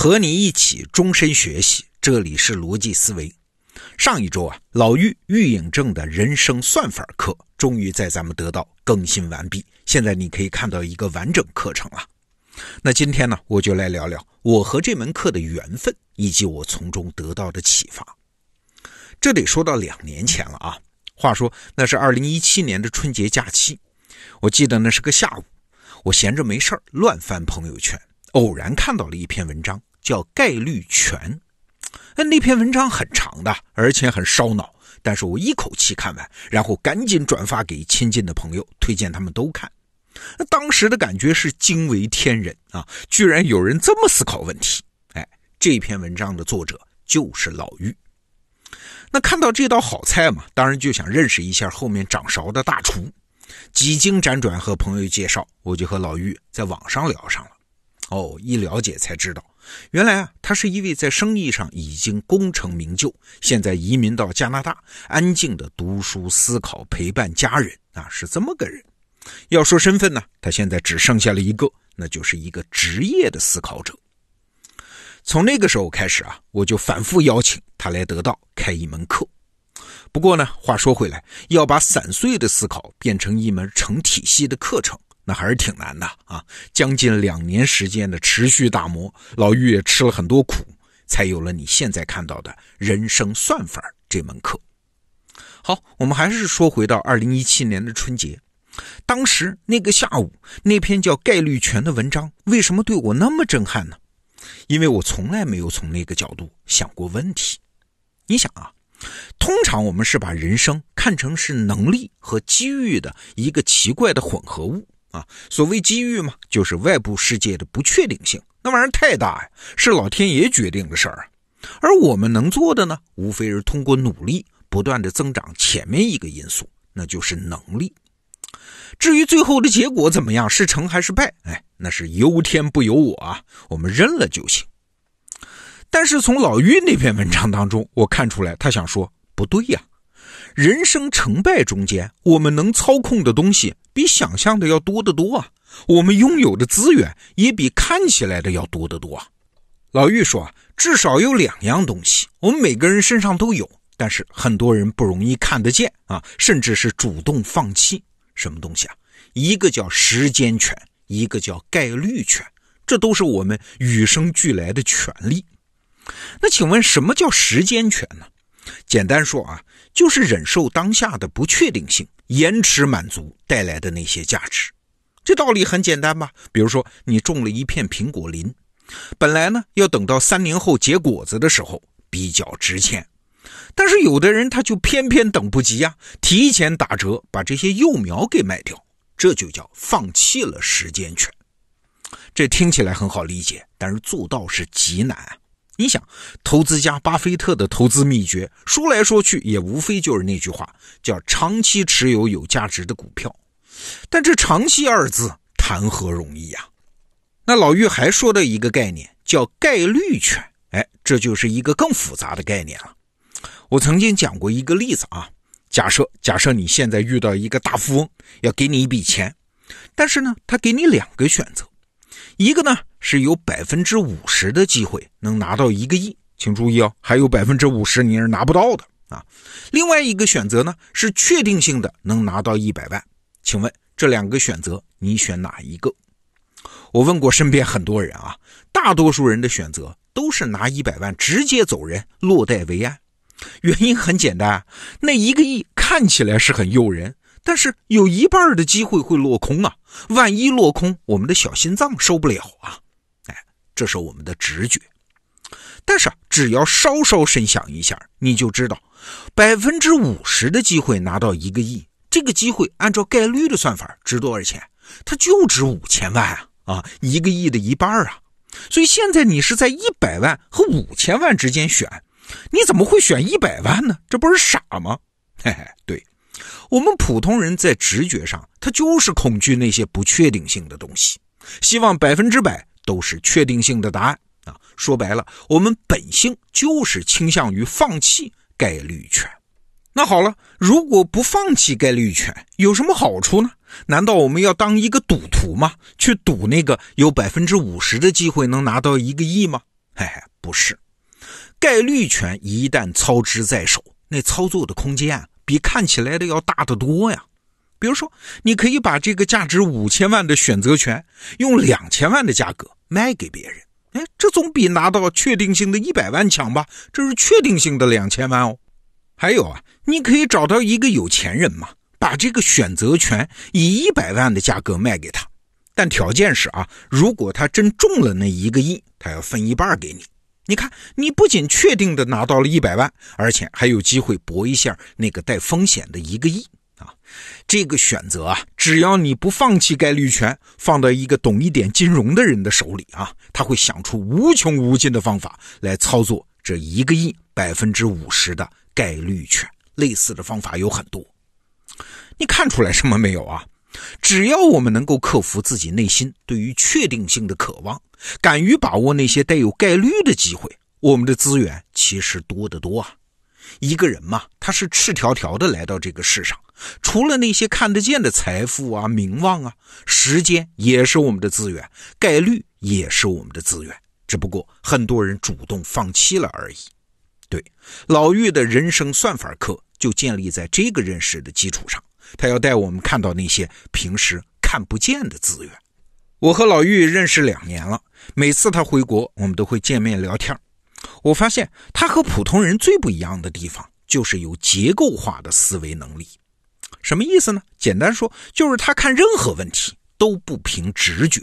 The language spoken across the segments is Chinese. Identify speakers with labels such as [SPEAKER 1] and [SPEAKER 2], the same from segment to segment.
[SPEAKER 1] 和你一起终身学习，这里是逻辑思维。上一周啊，老玉预影正的人生算法课终于在咱们得到更新完毕，现在你可以看到一个完整课程了。那今天呢，我就来聊聊我和这门课的缘分，以及我从中得到的启发。这得说到两年前了啊。话说那是二零一七年的春节假期，我记得那是个下午，我闲着没事儿乱翻朋友圈。偶然看到了一篇文章，叫《概率权》。那那篇文章很长的，而且很烧脑，但是我一口气看完，然后赶紧转发给亲近的朋友，推荐他们都看。那当时的感觉是惊为天人啊！居然有人这么思考问题。哎，这篇文章的作者就是老玉。那看到这道好菜嘛，当然就想认识一下后面掌勺的大厨。几经辗转和朋友介绍，我就和老玉在网上聊上了。哦，一了解才知道，原来啊，他是一位在生意上已经功成名就，现在移民到加拿大，安静的读书、思考、陪伴家人啊，是这么个人。要说身份呢，他现在只剩下了一个，那就是一个职业的思考者。从那个时候开始啊，我就反复邀请他来得到开一门课。不过呢，话说回来，要把散碎的思考变成一门成体系的课程。那还是挺难的啊！将近两年时间的持续打磨，老玉也吃了很多苦，才有了你现在看到的人生算法这门课。好，我们还是说回到二零一七年的春节，当时那个下午，那篇叫《概率权》的文章，为什么对我那么震撼呢？因为我从来没有从那个角度想过问题。你想啊，通常我们是把人生看成是能力和机遇的一个奇怪的混合物。啊，所谓机遇嘛，就是外部世界的不确定性，那玩意儿太大呀，是老天爷决定的事儿啊。而我们能做的呢，无非是通过努力，不断的增长前面一个因素，那就是能力。至于最后的结果怎么样，是成还是败，哎，那是由天不由我啊，我们认了就行。但是从老于那篇文章当中，我看出来他想说不对呀。人生成败中间，我们能操控的东西比想象的要多得多啊！我们拥有的资源也比看起来的要多得多啊！老玉说，至少有两样东西，我们每个人身上都有，但是很多人不容易看得见啊，甚至是主动放弃。什么东西啊？一个叫时间权，一个叫概率权，这都是我们与生俱来的权利。那请问，什么叫时间权呢？简单说啊，就是忍受当下的不确定性，延迟满足带来的那些价值。这道理很简单吧？比如说，你种了一片苹果林，本来呢要等到三年后结果子的时候比较值钱，但是有的人他就偏偏等不及呀，提前打折把这些幼苗给卖掉，这就叫放弃了时间权。这听起来很好理解，但是做到是极难。你想，投资家巴菲特的投资秘诀，说来说去也无非就是那句话，叫长期持有有价值的股票。但这“长期”二字谈何容易呀？那老玉还说的一个概念叫概率权，哎，这就是一个更复杂的概念了。我曾经讲过一个例子啊，假设假设你现在遇到一个大富翁，要给你一笔钱，但是呢，他给你两个选择，一个呢。是有百分之五十的机会能拿到一个亿，请注意哦，还有百分之五十你是拿不到的啊。另外一个选择呢是确定性的能拿到一百万，请问这两个选择你选哪一个？我问过身边很多人啊，大多数人的选择都是拿一百万直接走人，落袋为安。原因很简单，那一个亿看起来是很诱人。但是有一半的机会会落空啊！万一落空，我们的小心脏受不了啊！哎，这是我们的直觉。但是啊，只要稍稍深想一下，你就知道，百分之五十的机会拿到一个亿，这个机会按照概率的算法值多少钱？它就值五千万啊！啊，一个亿的一半啊！所以现在你是在一百万和五千万之间选，你怎么会选一百万呢？这不是傻吗？嘿嘿，对。我们普通人在直觉上，他就是恐惧那些不确定性的东西，希望百分之百都是确定性的答案啊。说白了，我们本性就是倾向于放弃概率权。那好了，如果不放弃概率权，有什么好处呢？难道我们要当一个赌徒吗？去赌那个有百分之五十的机会能拿到一个亿吗？嘿嘿，不是。概率权一旦操之在手，那操作的空间啊，比看起来的要大得多呀。比如说，你可以把这个价值五千万的选择权用两千万的价格卖给别人，哎，这总比拿到确定性的一百万强吧？这是确定性的两千万哦。还有啊，你可以找到一个有钱人嘛，把这个选择权以一百万的价格卖给他，但条件是啊，如果他真中了那一个亿，他要分一半给你。你看，你不仅确定的拿到了一百万，而且还有机会搏一下那个带风险的一个亿。啊，这个选择啊，只要你不放弃概率权，放到一个懂一点金融的人的手里啊，他会想出无穷无尽的方法来操作这一个亿百分之五十的概率权。类似的方法有很多，你看出来什么没有啊？只要我们能够克服自己内心对于确定性的渴望，敢于把握那些带有概率的机会，我们的资源其实多得多啊。一个人嘛，他是赤条条的来到这个世上，除了那些看得见的财富啊、名望啊，时间也是我们的资源，概率也是我们的资源，只不过很多人主动放弃了而已。对，老玉的人生算法课就建立在这个认识的基础上，他要带我们看到那些平时看不见的资源。我和老玉认识两年了，每次他回国，我们都会见面聊天我发现他和普通人最不一样的地方，就是有结构化的思维能力。什么意思呢？简单说，就是他看任何问题都不凭直觉，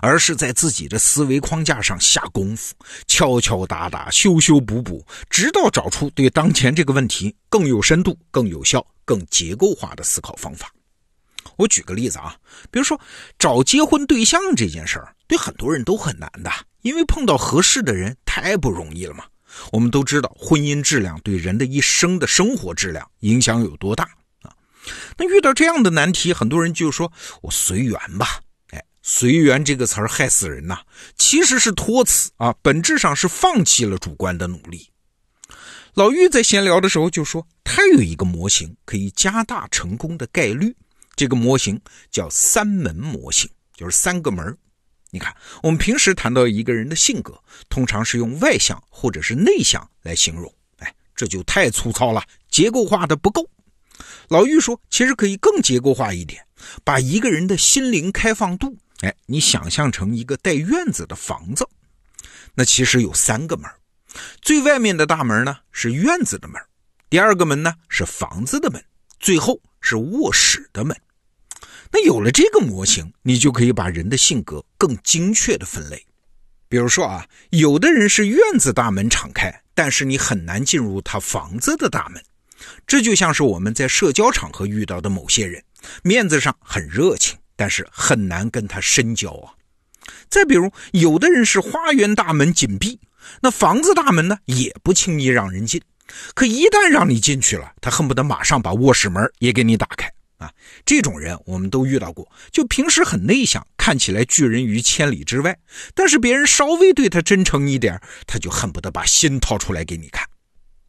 [SPEAKER 1] 而是在自己的思维框架上下功夫，敲敲打打，修修补补，直到找出对当前这个问题更有深度、更有效、更结构化的思考方法。我举个例子啊，比如说找结婚对象这件事儿，对很多人都很难的。因为碰到合适的人太不容易了嘛。我们都知道，婚姻质量对人的一生的生活质量影响有多大啊？那遇到这样的难题，很多人就说：“我随缘吧。”哎，随缘这个词儿害死人呐！其实是托词啊，本质上是放弃了主观的努力。老玉在闲聊的时候就说，他有一个模型可以加大成功的概率，这个模型叫三门模型，就是三个门。你看，我们平时谈到一个人的性格，通常是用外向或者是内向来形容。哎，这就太粗糙了，结构化的不够。老玉说，其实可以更结构化一点，把一个人的心灵开放度，哎，你想象成一个带院子的房子。那其实有三个门，最外面的大门呢是院子的门，第二个门呢是房子的门，最后是卧室的门。那有了这个模型，你就可以把人的性格更精确的分类。比如说啊，有的人是院子大门敞开，但是你很难进入他房子的大门。这就像是我们在社交场合遇到的某些人，面子上很热情，但是很难跟他深交啊。再比如，有的人是花园大门紧闭，那房子大门呢也不轻易让人进。可一旦让你进去了，他恨不得马上把卧室门也给你打开。啊，这种人我们都遇到过，就平时很内向，看起来拒人于千里之外，但是别人稍微对他真诚一点，他就恨不得把心掏出来给你看。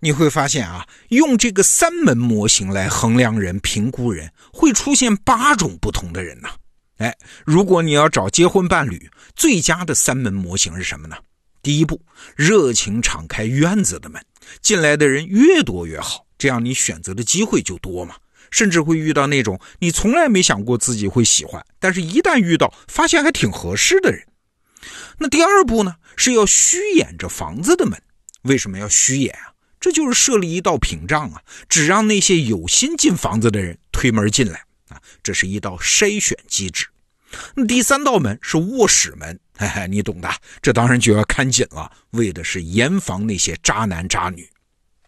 [SPEAKER 1] 你会发现啊，用这个三门模型来衡量人、评估人，会出现八种不同的人呢。哎，如果你要找结婚伴侣，最佳的三门模型是什么呢？第一步，热情敞开院子的门，进来的人越多越好，这样你选择的机会就多嘛。甚至会遇到那种你从来没想过自己会喜欢，但是一旦遇到，发现还挺合适的人。那第二步呢，是要虚掩着房子的门。为什么要虚掩啊？这就是设立一道屏障啊，只让那些有心进房子的人推门进来啊。这是一道筛选机制。那第三道门是卧室门，嘿嘿，你懂的。这当然就要看紧了，为的是严防那些渣男渣女。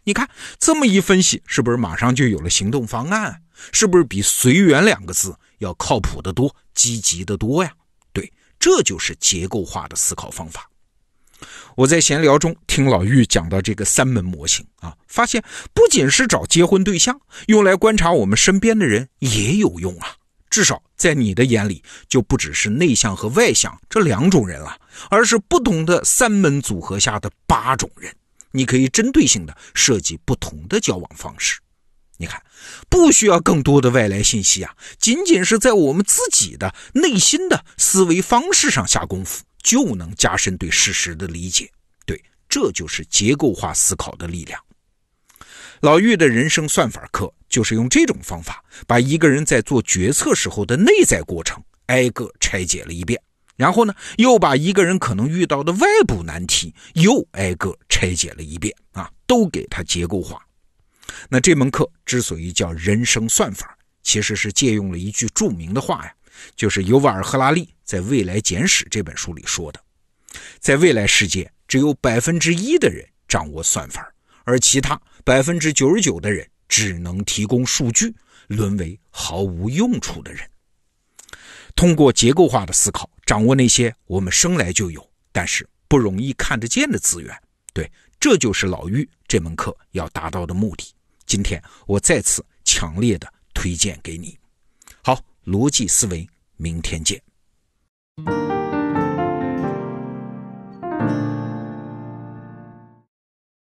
[SPEAKER 1] 你看这么一分析，是不是马上就有了行动方案？是不是比“随缘”两个字要靠谱的多、积极的多呀？对，这就是结构化的思考方法。我在闲聊中听老玉讲到这个三门模型啊，发现不仅是找结婚对象，用来观察我们身边的人也有用啊。至少在你的眼里，就不只是内向和外向这两种人了，而是不同的三门组合下的八种人。你可以针对性的设计不同的交往方式。你看，不需要更多的外来信息啊，仅仅是在我们自己的内心的思维方式上下功夫，就能加深对事实的理解。对这就是结构化思考的力量。老玉的人生算法课就是用这种方法，把一个人在做决策时候的内在过程挨个拆解了一遍，然后呢，又把一个人可能遇到的外部难题又挨个拆解了一遍啊，都给他结构化。那这门课之所以叫人生算法，其实是借用了一句著名的话呀，就是尤瓦尔·赫拉利在《未来简史》这本书里说的，在未来世界，只有百分之一的人掌握算法。而其他百分之九十九的人只能提供数据，沦为毫无用处的人。通过结构化的思考，掌握那些我们生来就有但是不容易看得见的资源。对，这就是老玉这门课要达到的目的。今天我再次强烈的推荐给你。好，逻辑思维，明天见。